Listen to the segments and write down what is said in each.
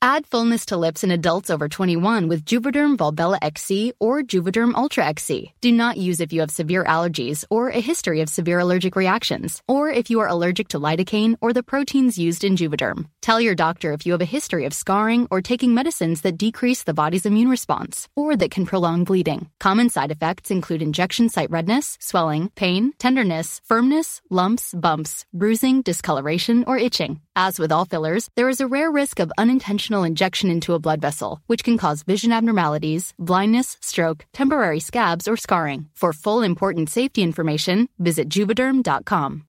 Add fullness to lips in adults over 21 with Juvederm Volbella XC or Juvederm Ultra XC. Do not use if you have severe allergies or a history of severe allergic reactions, or if you are allergic to lidocaine or the proteins used in Juvederm. Tell your doctor if you have a history of scarring or taking medicines that decrease the body's immune response or that can prolong bleeding. Common side effects include injection site redness, swelling, pain, tenderness, firmness, lumps, bumps, bruising, discoloration, or itching. As with all fillers, there is a rare risk of unintentional injection into a blood vessel, which can cause vision abnormalities, blindness, stroke, temporary scabs, or scarring. For full important safety information, visit juvederm.com.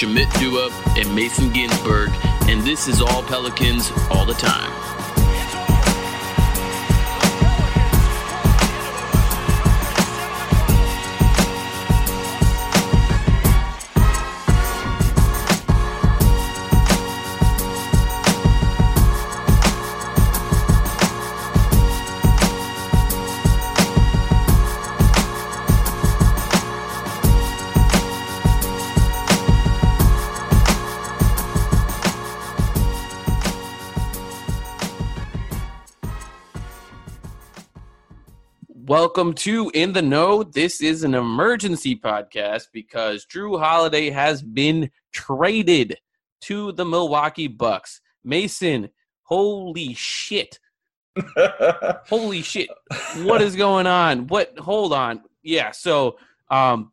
Shamit Dua and Mason Ginsberg, and this is all Pelicans all the time. Welcome to In the Know. This is an emergency podcast because Jrue Holiday has been traded to the Milwaukee Bucks. Mason, holy shit. holy shit. What is going on? What hold on. Yeah, so um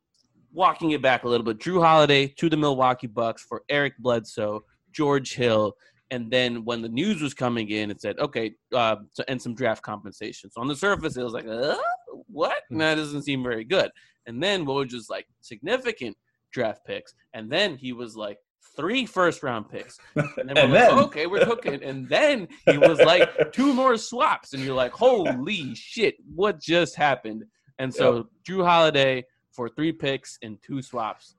walking it back a little bit. Jrue Holiday to the Milwaukee Bucks for Eric Bledsoe, George Hill, and then when the news was coming in, it said, okay, uh, so, and some draft compensation. So on the surface, it was like, uh, what? That doesn't seem very good. And then Woj was like, significant draft picks. And then he was like, three first round picks. And then we're And like, then- okay, we're hooking. And then he was like, two more swaps. And you're like, holy shit, what just happened? And so Jrue Holiday for three picks and two swaps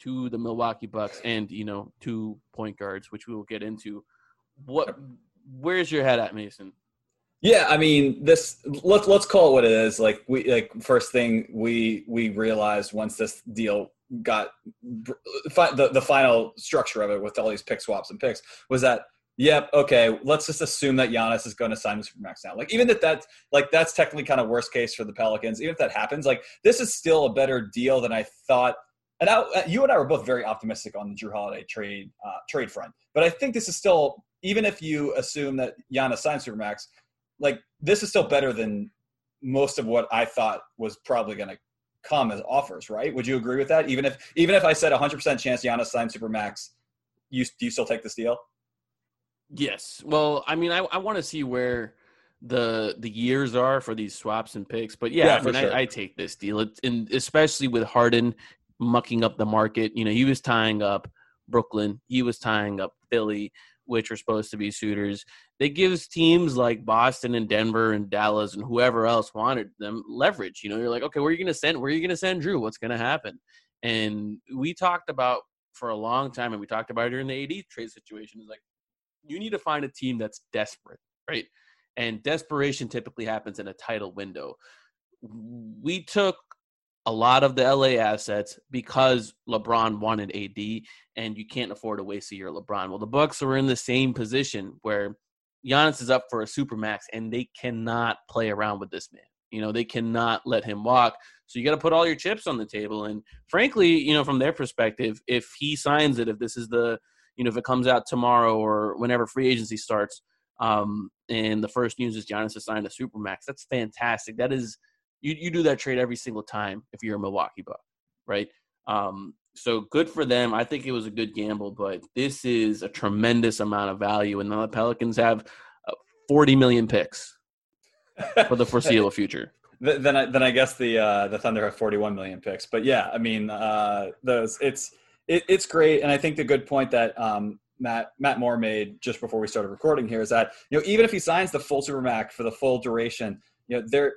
to the Milwaukee Bucks and, you know, two point guards, which we will get into. What where's your head at, Mason? Yeah, I mean, this let's let's call it what it is. Like we like first thing we we realized once this deal got fi- the the final structure of it with all these pick swaps and picks was that yep okay let's just assume that Giannis is going to sign the supermax now. Like even if that's like that's technically kind of worst case for the Pelicans. Even if that happens, like this is still a better deal than I thought. And I, you and I were both very optimistic on the Jrue Holiday trade uh, trade front, but I think this is still even if you assume that Giannis signs supermax like this is still better than most of what I thought was probably going to come as offers, right? Would you agree with that? Even if even if I said 100% chance Giannis signs supermax, you do you still take this deal? Yes. Well, I mean, I, I want to see where the the years are for these swaps and picks, but yeah, Yeah, I mean, sure. I, I take this deal, it, and especially with Harden mucking up the market. You know, he was tying up Brooklyn, he was tying up Philly, which are supposed to be suitors. That gives teams like Boston and Denver and Dallas and whoever else wanted them leverage. You know, you're like, okay, where are you going to send? Where are you going to send Jrue? What's going to happen? And we talked about for a long time, and we talked about it during the AD trade situation. Is like you need to find a team that's desperate, right? And desperation typically happens in a title window. We took a lot of the LA assets because LeBron wanted AD, and you can't afford to waste a year LeBron. Well, the Bucks are in the same position where Giannis is up for a supermax, and they cannot play around with this man. You know, they cannot let him walk. So you got to put all your chips on the table. And frankly, you know, from their perspective, if he signs it, if this is the, you know, if it comes out tomorrow or whenever free agency starts, um, and the first news is Giannis has signed a supermax, that's fantastic. That is, you you do that trade every single time if you're a Milwaukee Buck, right? Um, so good for them. I think it was a good gamble, but this is a tremendous amount of value, and now the Pelicans have uh, 40 million picks for the foreseeable future. Then I, then I guess the uh, the Thunder have 41 million picks. But yeah, I mean, uh, those it's it, it's great, and I think the good point that um, Matt Matt Moore made just before we started recording here is that you know even if he signs the full supermax for the full duration, you know there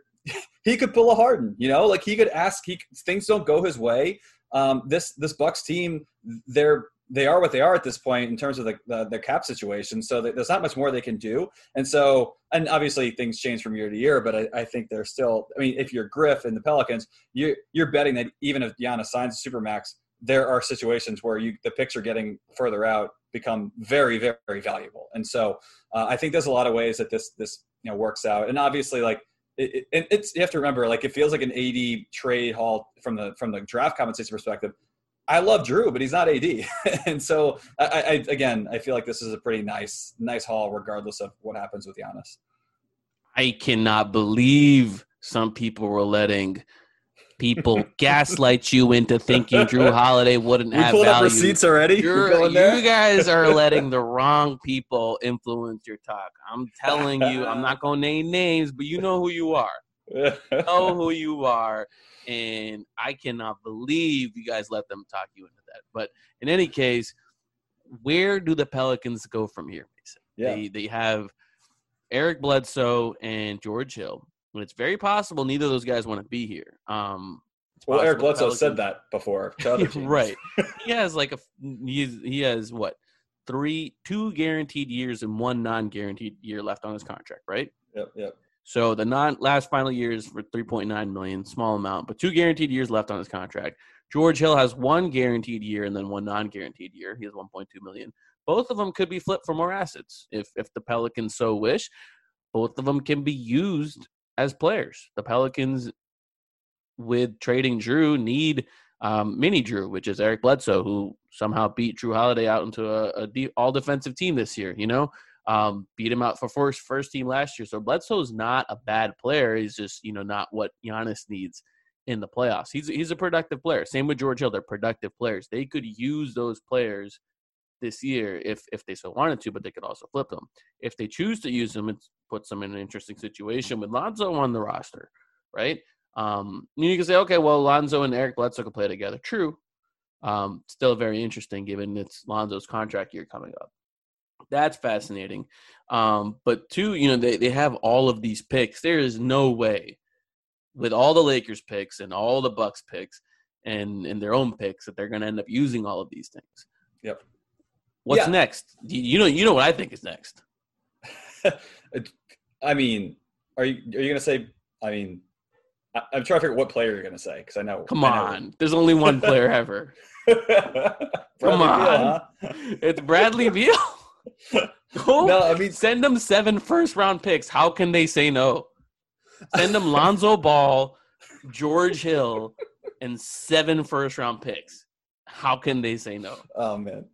he could pull a Harden. You know, like he could ask. He things don't go his way. Um, this this Bucks team, they're they are what they are at this point in terms of the the, the cap situation. So there's not much more they can do. And so, and obviously things change from year to year. But I, I think they're still. I mean, if you're Griff and the Pelicans, you you're betting that even if Giannis signs a supermax, there are situations where you the picks are getting further out become very very valuable. And so uh, I think there's a lot of ways that this this you know works out. And obviously, like it, it, it's you have to remember like it feels like an AD trade haul from the from the draft compensation perspective. I love Jrue, but he's not AD, and so I, I again I feel like this is a pretty nice nice haul regardless of what happens with Giannis. I cannot believe some people were letting people gaslight you into thinking Jrue Holiday wouldn't We have pulled up value. receipts already. We're You're, going you guys are letting the wrong people influence your talk. I'm telling you, I'm not going to name names, but you know who you are. know who you are. And I cannot believe you guys let them talk you into that. But in any case, where do the Pelicans go from here, Mason? Yeah. They, they have Eric Bledsoe and George Hill. And it's very possible neither of those guys want to be here. Um, well, Eric Bledsoe said that before. to other teams. right. He has like a he's, he has what three two guaranteed years and one non-guaranteed year left on his contract, right? Yep. Yep. So the non last final years for 3.9 million, small amount, but two guaranteed years left on his contract. George Hill has one guaranteed year and then one non-guaranteed year. He has 1.2 million. Both of them could be flipped for more assets if if the Pelicans so wish. Both of them can be used as players. The Pelicans, with trading Jrue, need um, mini Jrue, which is Eric Bledsoe, who somehow beat Jrue Holiday out into a, a de- all defensive team this year. You know, um, beat him out for first first team last year. So Bledsoe's not a bad player. He's just you know not what Giannis needs in the playoffs. He's he's a productive player. Same with George Hill. They're productive players. They could use those players this year if if they so wanted to, but they could also flip them. If they choose to use them, it puts them in an interesting situation with Lonzo on the roster, right? Um, you can say, okay, well, Lonzo and Eric Bledsoe can play together. True. Um, still very interesting given it's Lonzo's contract year coming up. That's fascinating. Um, but two, you know, they, they have all of these picks. There is no way with all the Lakers picks and all the Bucks picks and, and their own picks that they're going to end up using all of these things. Yep. What's Yeah. next? You know, you know what I think is next. I mean, are you are you gonna say? I mean, I, I'm trying to figure out what player you're gonna say because I know. Come I know. on, there's only one player ever. Come Beal, on. huh? It's Bradley Beal. Go No, I mean- send them seven first round picks. How can they say no? Send them Lonzo Ball, George Hill, and seven first round picks. How can they say no? Oh man.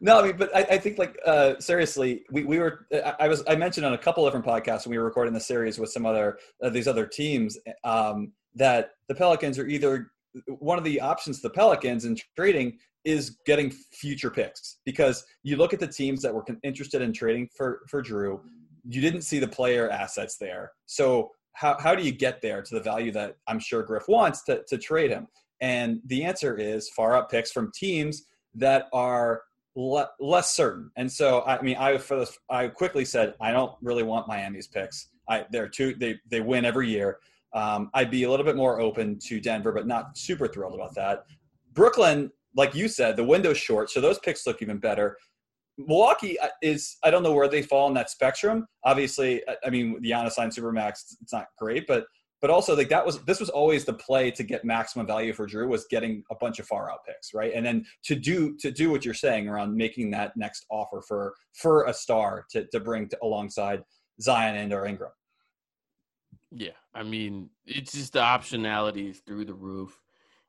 No, I mean, but I, I think like uh, seriously, we, we were I, I was I mentioned on a couple different podcasts when we were recording the series with some other uh, these other teams um, that the Pelicans are either one of the options the Pelicans in trading is getting future picks because you look at the teams that were interested in trading for for Jrue, you didn't see the player assets there. So how how do you get there to the value that I'm sure Griff wants to to trade him? And the answer is far up picks from teams that are le- less certain. And so, I mean, I for the, I quickly said I don't really want Miami's picks. I they're too they they win every year. Um, I'd be a little bit more open to Denver, but not super thrilled about that. Brooklyn, like you said, the window's short, so those picks look even better. Milwaukee uh, is I don't know where they fall in that spectrum. Obviously, I- mean the Giannis line Supermax, it's not great, but but also like that was this was always the play to get maximum value for Jrue was getting a bunch of far out picks, right? And then to do to do what you're saying around making that next offer for for a star to to bring to, alongside Zion and or Ingram. Yeah, I mean, it's just the optionality through the roof.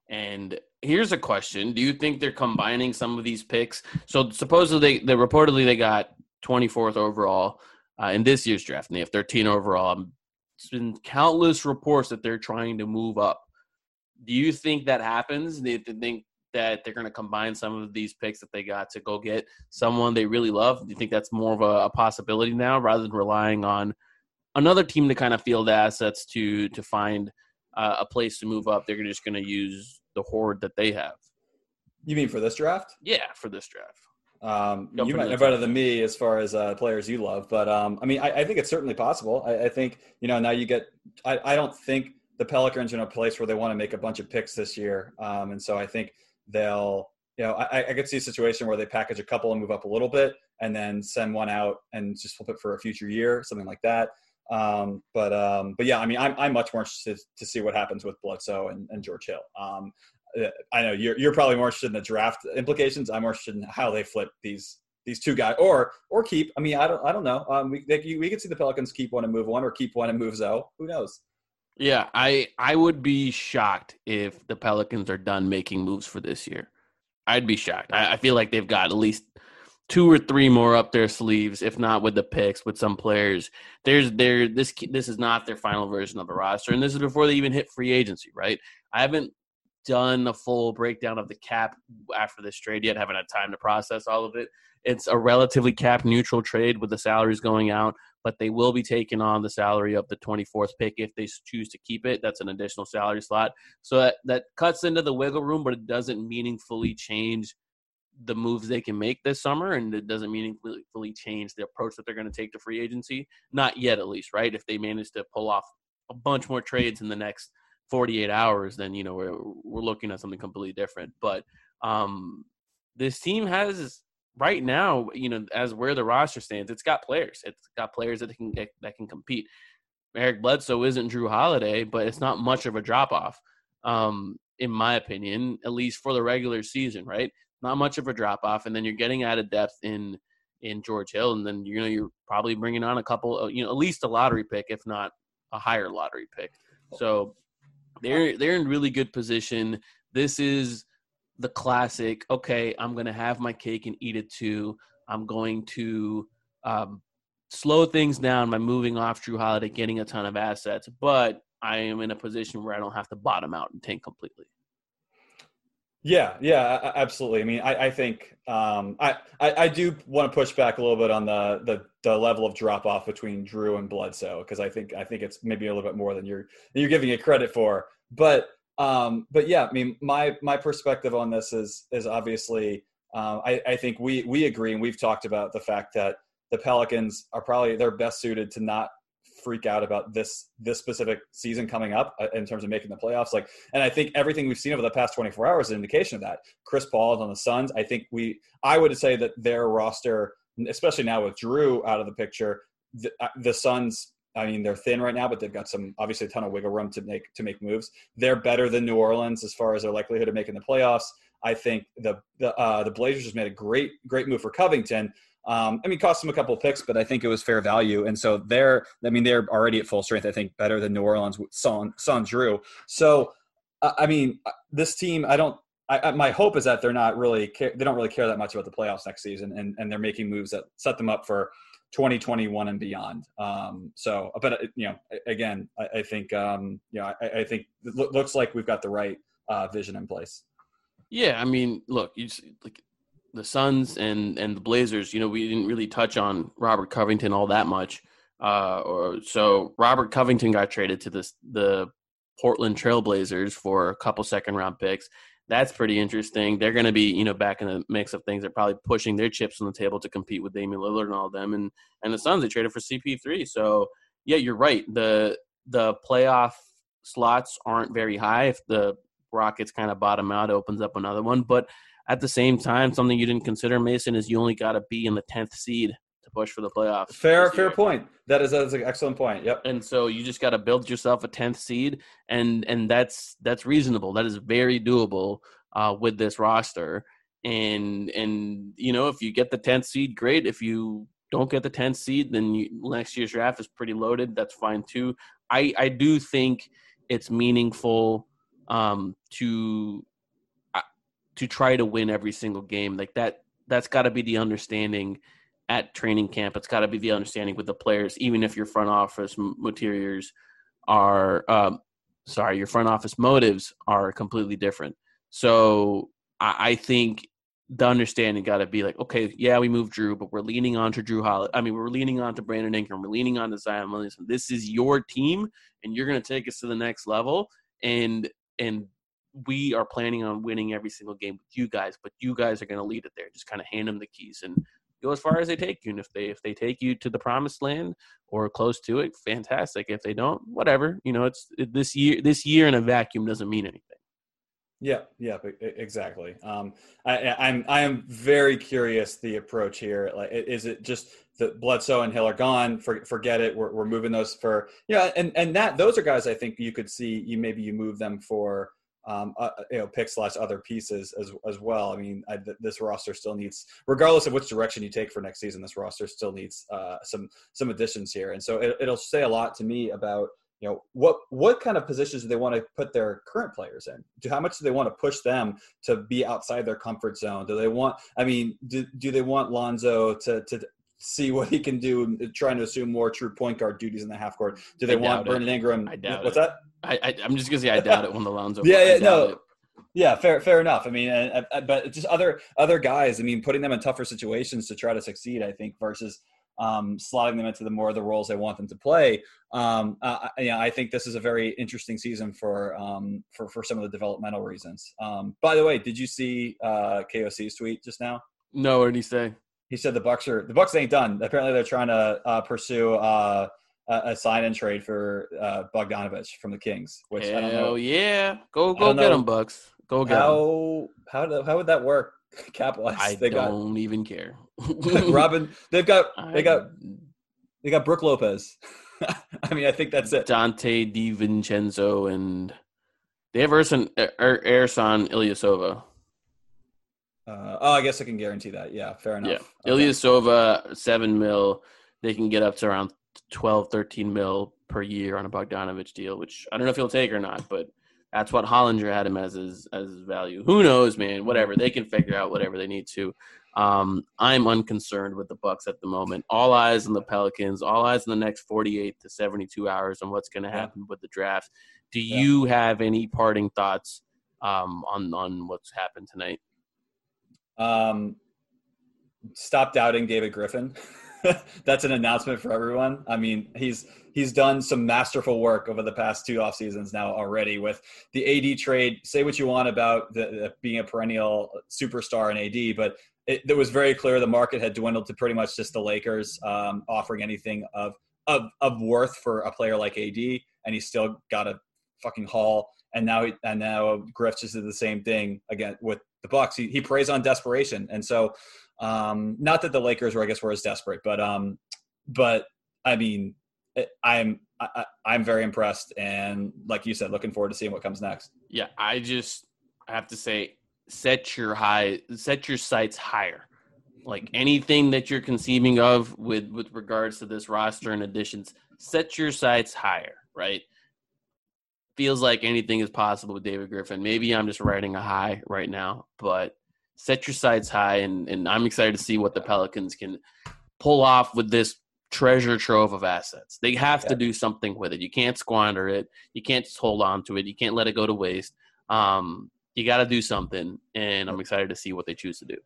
And here's a question: Do you think they're combining some of these picks? So supposedly, they, they reportedly they got 24th overall uh, in this year's draft, and they have 13 overall. Um, It's been countless reports that they're trying to move up. Do you think that happens? Do you think that they're going to combine some of these picks that they got to go get someone they really love? Do you think that's more of a, a possibility now, rather than relying on another team to kind of field assets to to find uh, a place to move up? They're just going to use the horde that they have. You mean for this draft? Yeah, for this draft. Um, you might know better than me as far as uh, players you love, but um, I mean, I, I think it's certainly possible. I, I think you know now you get. I, I don't think the Pelicans are in a place where they want to make a bunch of picks this year, um, and so I think they'll. You know, I, I could see a situation where they package a couple and move up a little bit, and then send one out and just flip it for a future year, something like that. Um, but um, but yeah, I mean, I'm I'm much more interested to see what happens with Bledsoe and, and George Hill. Um, I know you're you're probably more interested in the draft implications. I'm more interested in how they flip these these two guys, or or keep. I mean, I don't I don't know. Um, we they, we could see the Pelicans keep one and move one, or keep one and move Zoe. Who knows? Yeah, I I would be shocked if the Pelicans are done making moves for this year. I'd be shocked. I, I feel like they've got at least two or three more up their sleeves, if not with the picks, with some players. There's there this this is not their final version of the roster, and this is before they even hit free agency, right? I haven't done a full breakdown of the cap after this trade yet. haven't had time to process all of it. It's a relatively cap neutral trade with the salaries going out, but they will be taking on the salary of the 24th pick if they choose to keep it. That's an additional salary slot. So that, that cuts into the wiggle room, but it doesn't meaningfully change the moves they can make this summer, and it doesn't meaningfully change the approach that they're going to take to free agency. Not yet, at least, right? If they manage to pull off a bunch more trades in the next 48 hours, then you know we're we're looking at something completely different. But um, this team has right now, you know, as where the roster stands, it's got players. It's got players that can get, that can compete. Eric Bledsoe isn't Jrue Holiday, but it's not much of a drop off, um, in my opinion, at least for the regular season. Right, not much of a drop off, and then you're getting added depth in in George Hill, and then you know you're probably bringing on a couple, uh, you know, at least a lottery pick, if not a higher lottery pick. So they're they're in really good position. This is the classic. Okay, I'm to have my cake and eat it too. I'm going to um, slow things down by moving off Jrue Holiday, getting a ton of assets, but I am in a position where I don't have to bottom out and tank completely. Yeah, yeah, absolutely. I mean, I, I think um, I, I I do want to push back a little bit on the the, the level of drop off between Jrue and Bledsoe because I think I think it's maybe a little bit more than you're than you're giving it credit for. But um, but yeah, I mean, my my perspective on this is is obviously um, I, I think we we agree and we've talked about the fact that the Pelicans are probably they're best suited to not freak out about this this specific season coming up uh, in terms of making the playoffs like and i think everything we've seen over the past 24 hours is an indication of that chris paul is on the suns i think we i would say that their roster especially now with Jrue out of the picture the, uh, the suns I mean, they're thin right now, but they've got some obviously a ton of wiggle room to make to make moves. They're better than New Orleans as far as their likelihood of making the playoffs. I think the the uh, the Blazers just made a great great move for Covington. Um, I mean, cost them a couple picks, but I think it was fair value. And so they're, I mean, they're already at full strength. I think better than New Orleans Son, Jrue. So, uh, I mean, this team, I don't, I, my hope is that they're not really, care, they don't really care that much about the playoffs next season, and, and they're making moves that set them up for 2021 and beyond. Um, so, but uh, you know, again, I, I think, um, you know, I, I think it lo- looks like we've got the right uh, vision in place. Yeah, I mean, look, you like the Suns and and the Blazers. You know, we didn't really touch on Robert Covington all that much. Uh, or so Robert Covington got traded to this the Portland Trailblazers for a couple second round picks. That's pretty interesting. They're going to be, you know, back in the mix of things. They're probably pushing their chips on the table to compete with Damian Lillard and all of them. And and the Suns they traded for CP3. So yeah, you're right. The the playoff slots aren't very high. If the Rockets kind of bottom out, opens up another one. But at the same time, something you didn't consider, Mason, is you only got to be in the tenth seed to push for the playoffs. Fair, fair point. That is, that is an excellent point. Yep. And so you just got to build yourself a tenth seed, and and that's that's reasonable. That is very doable uh, with this roster. And and you know if you get the tenth seed, great. If you don't get the tenth seed, then you, next year's draft is pretty loaded. That's fine too. I I do think it's meaningful um, to uh, to try to win every single game like that. That's got to be the understanding at training camp. It's got to be the understanding with the players, even if your front office materials are, um, sorry, your front office motives are completely different. So I, I think the understanding got to be like, okay, yeah, we moved Jrue, but we're leaning on to Jrue Holiday. I mean, we're leaning on to Brandon Ingram. We're leaning on to Zion Williamson. This is your team, and you're going to take us to the next level. And and we are planning on winning every single game with you guys, but you guys are going to lead it there. Just kind of hand them the keys and go as far as they take you. And if they if they take you to the promised land or close to it, fantastic. If they don't, whatever. You know, it's it, this year. This year in a vacuum doesn't mean anything. Yeah, yeah, exactly. Um, I, I- I'm I am very curious the approach here. Like, is it just that Bledsoe and Hill are gone? For, forget it. We're, we're moving those for yeah, and and that those are guys I think you could see. You maybe you move them for um, uh, you know picks slash other pieces as as well. I mean, I, this roster still needs, regardless of which direction you take for next season, this roster still needs uh, some some additions here, and so it, it'll say a lot to me about you know what what kind of positions do they want to put their current players in do how much do they want to push them to be outside their comfort zone do they want i mean do, do they want lonzo to to see what he can do trying to assume more true point guard duties in the half court do they I want. Brandon ingram I doubt what's it. that I, I I'm just gonna say I doubt it when the Lonzo. Yeah, I yeah, no. it. Yeah, fair, fair enough. I mean, uh, uh, but just other other guys. I mean, putting them in tougher situations to try to succeed. I think versus um, slotting them into the more of the roles they want them to play. Um, uh, I- yeah, I think this is a very interesting season for um, for for some of the developmental reasons. Um, by the way, did you see uh, KOC's tweet just now? No, what did he say? He said the Bucks are the Bucks ain't done. Apparently, they're trying to uh, pursue uh, a, sign and trade for uh, Bogdanovich from the Kings. Which I don't know Hell yeah, go go get know him, Bucks. Go get him. how how how would that work cap wise? I They don't even care. Robin. They've got they got they got Brooke Lopez. I mean, I think that's it. Donte DiVincenzo and they have Ersan er, Ersan Ilyasova. Uh, oh, I guess I can guarantee that. Yeah, fair enough. Yeah. Okay. Ilyasova, seven mil. They can get up to around 12, 13 mil per year on a Bogdanovich deal, which I don't know if he'll take or not, but that's what Hollinger had him as his as his value. Who knows, man? Whatever. They can figure out whatever they need to. Um, I'm unconcerned with the Bucks at the moment. All eyes on the Pelicans. All eyes in the next 48 to 72 hours on what's going to Yeah. happen with the draft. Do Yeah. you have any parting thoughts um, on on what's happened tonight? Um, stop doubting David Griffin. That's an announcement for everyone. I mean, he's he's done some masterful work over the past two off seasons now already with the AD trade. Say what you want about the, the being a perennial superstar in AD, but it, it was very clear the market had dwindled to pretty much just the Lakers um, offering anything of, of of worth for a player like AD, and he still got a fucking haul. And now and now Griff just did the same thing again with the Bucks. He, he preys on desperation, and so um, not that the Lakers were, I guess, were as desperate, but um, but I mean, I'm I, I- I'm very impressed, and like you said, looking forward to seeing what comes next. Yeah, I just have to say, set your high, set your sights higher. Like anything that you're conceiving of with with regards to this roster and additions, set your sights higher. Right? Feels like anything is possible with David Griffin. Maybe I'm just riding a high right now, but set your sights high, and and I'm excited to see what the Pelicans can pull off with this treasure trove of assets. They have to do something with it. You can't squander it. You can't just hold on to it. You can't let it go to waste. Um, you got to do something, and I'm excited to see what they choose to do.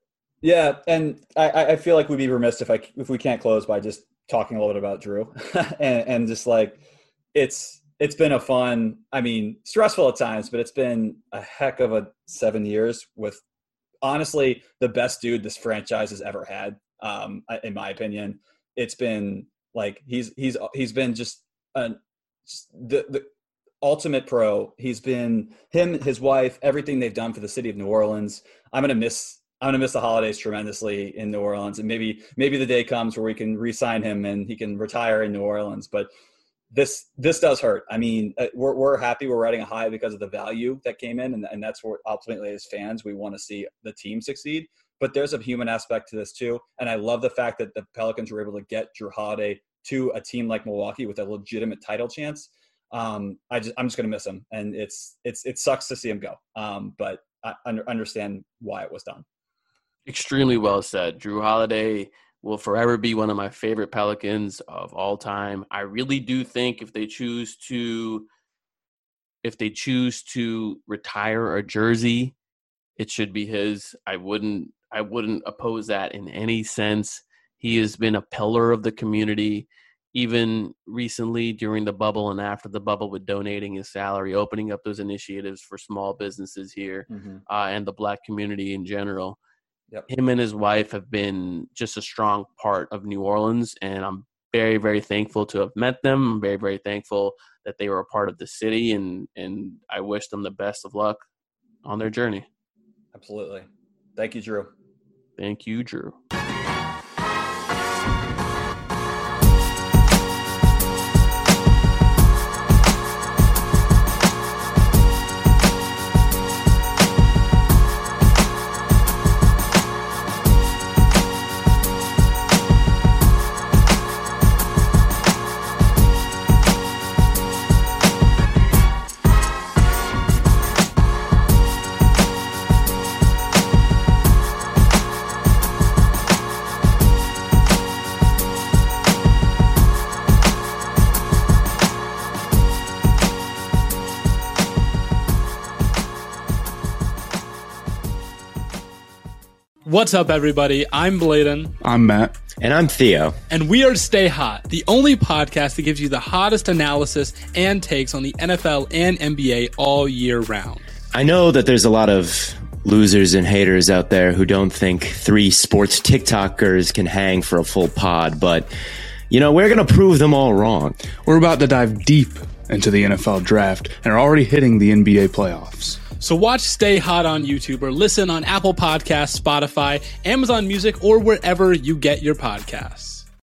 Yeah, and I- I, I feel like we'd be remiss if I if we can't close by just talking a little bit about Jrue, and, and just like it's it's been a fun. I mean, stressful at times, but it's been a heck of a seven years with honestly the best dude this franchise has ever had. Um, in my opinion, it's been like he's he's he's been just an just the the ultimate pro. He's been him, his wife, everything they've done for the city of New Orleans. I'm gonna miss I'm gonna miss the holidays tremendously in New Orleans, and maybe maybe the day comes where we can re-sign him and he can retire in New Orleans. But this this does hurt. I mean, uh, we're we're happy we're riding a high because of the value that came in, and, and that's what ultimately as fans we want to see the team succeed. But there's a human aspect to this too, and I love the fact that the Pelicans were able to get Jrue Holiday to a team like Milwaukee with a legitimate title chance. Um, I just I'm just gonna miss him, and it's it's it sucks to see him go. Um, but I under, understand why it was done. Extremely well said. Jrue Holiday will forever be one of my favorite Pelicans of all time. I really do think if they choose to if they choose to retire a jersey, it should be his. I wouldn't I wouldn't oppose that in any sense. He has been a pillar of the community even recently during the bubble and after the bubble with donating his salary, opening up those initiatives for small businesses here Mm-hmm. uh, and the black community in general. Yep. Him and his wife have been just a strong part of New Orleans, and I'm very, very thankful to have met them. I'm very, very thankful that they were a part of the city, and and I wish them the best of luck on their journey. Absolutely. Thank you, Jrue. Thank you, Jrue. What's up, everybody? I'm Bladen, I'm Matt. And I'm Theo. and we are Stay Hot, the only podcast that gives you the hottest analysis and takes on the NFL and NBA all year round. I know that there's a lot of losers and haters out there who don't think three sports TikTokers can hang for a full pod, but you know, we're going to prove them all wrong. We're about to dive deep into the NFL draft and are already hitting the NBA playoffs. So watch Stay Hot on YouTube or listen on Apple Podcasts, Spotify, Amazon Music, or wherever you get your podcasts.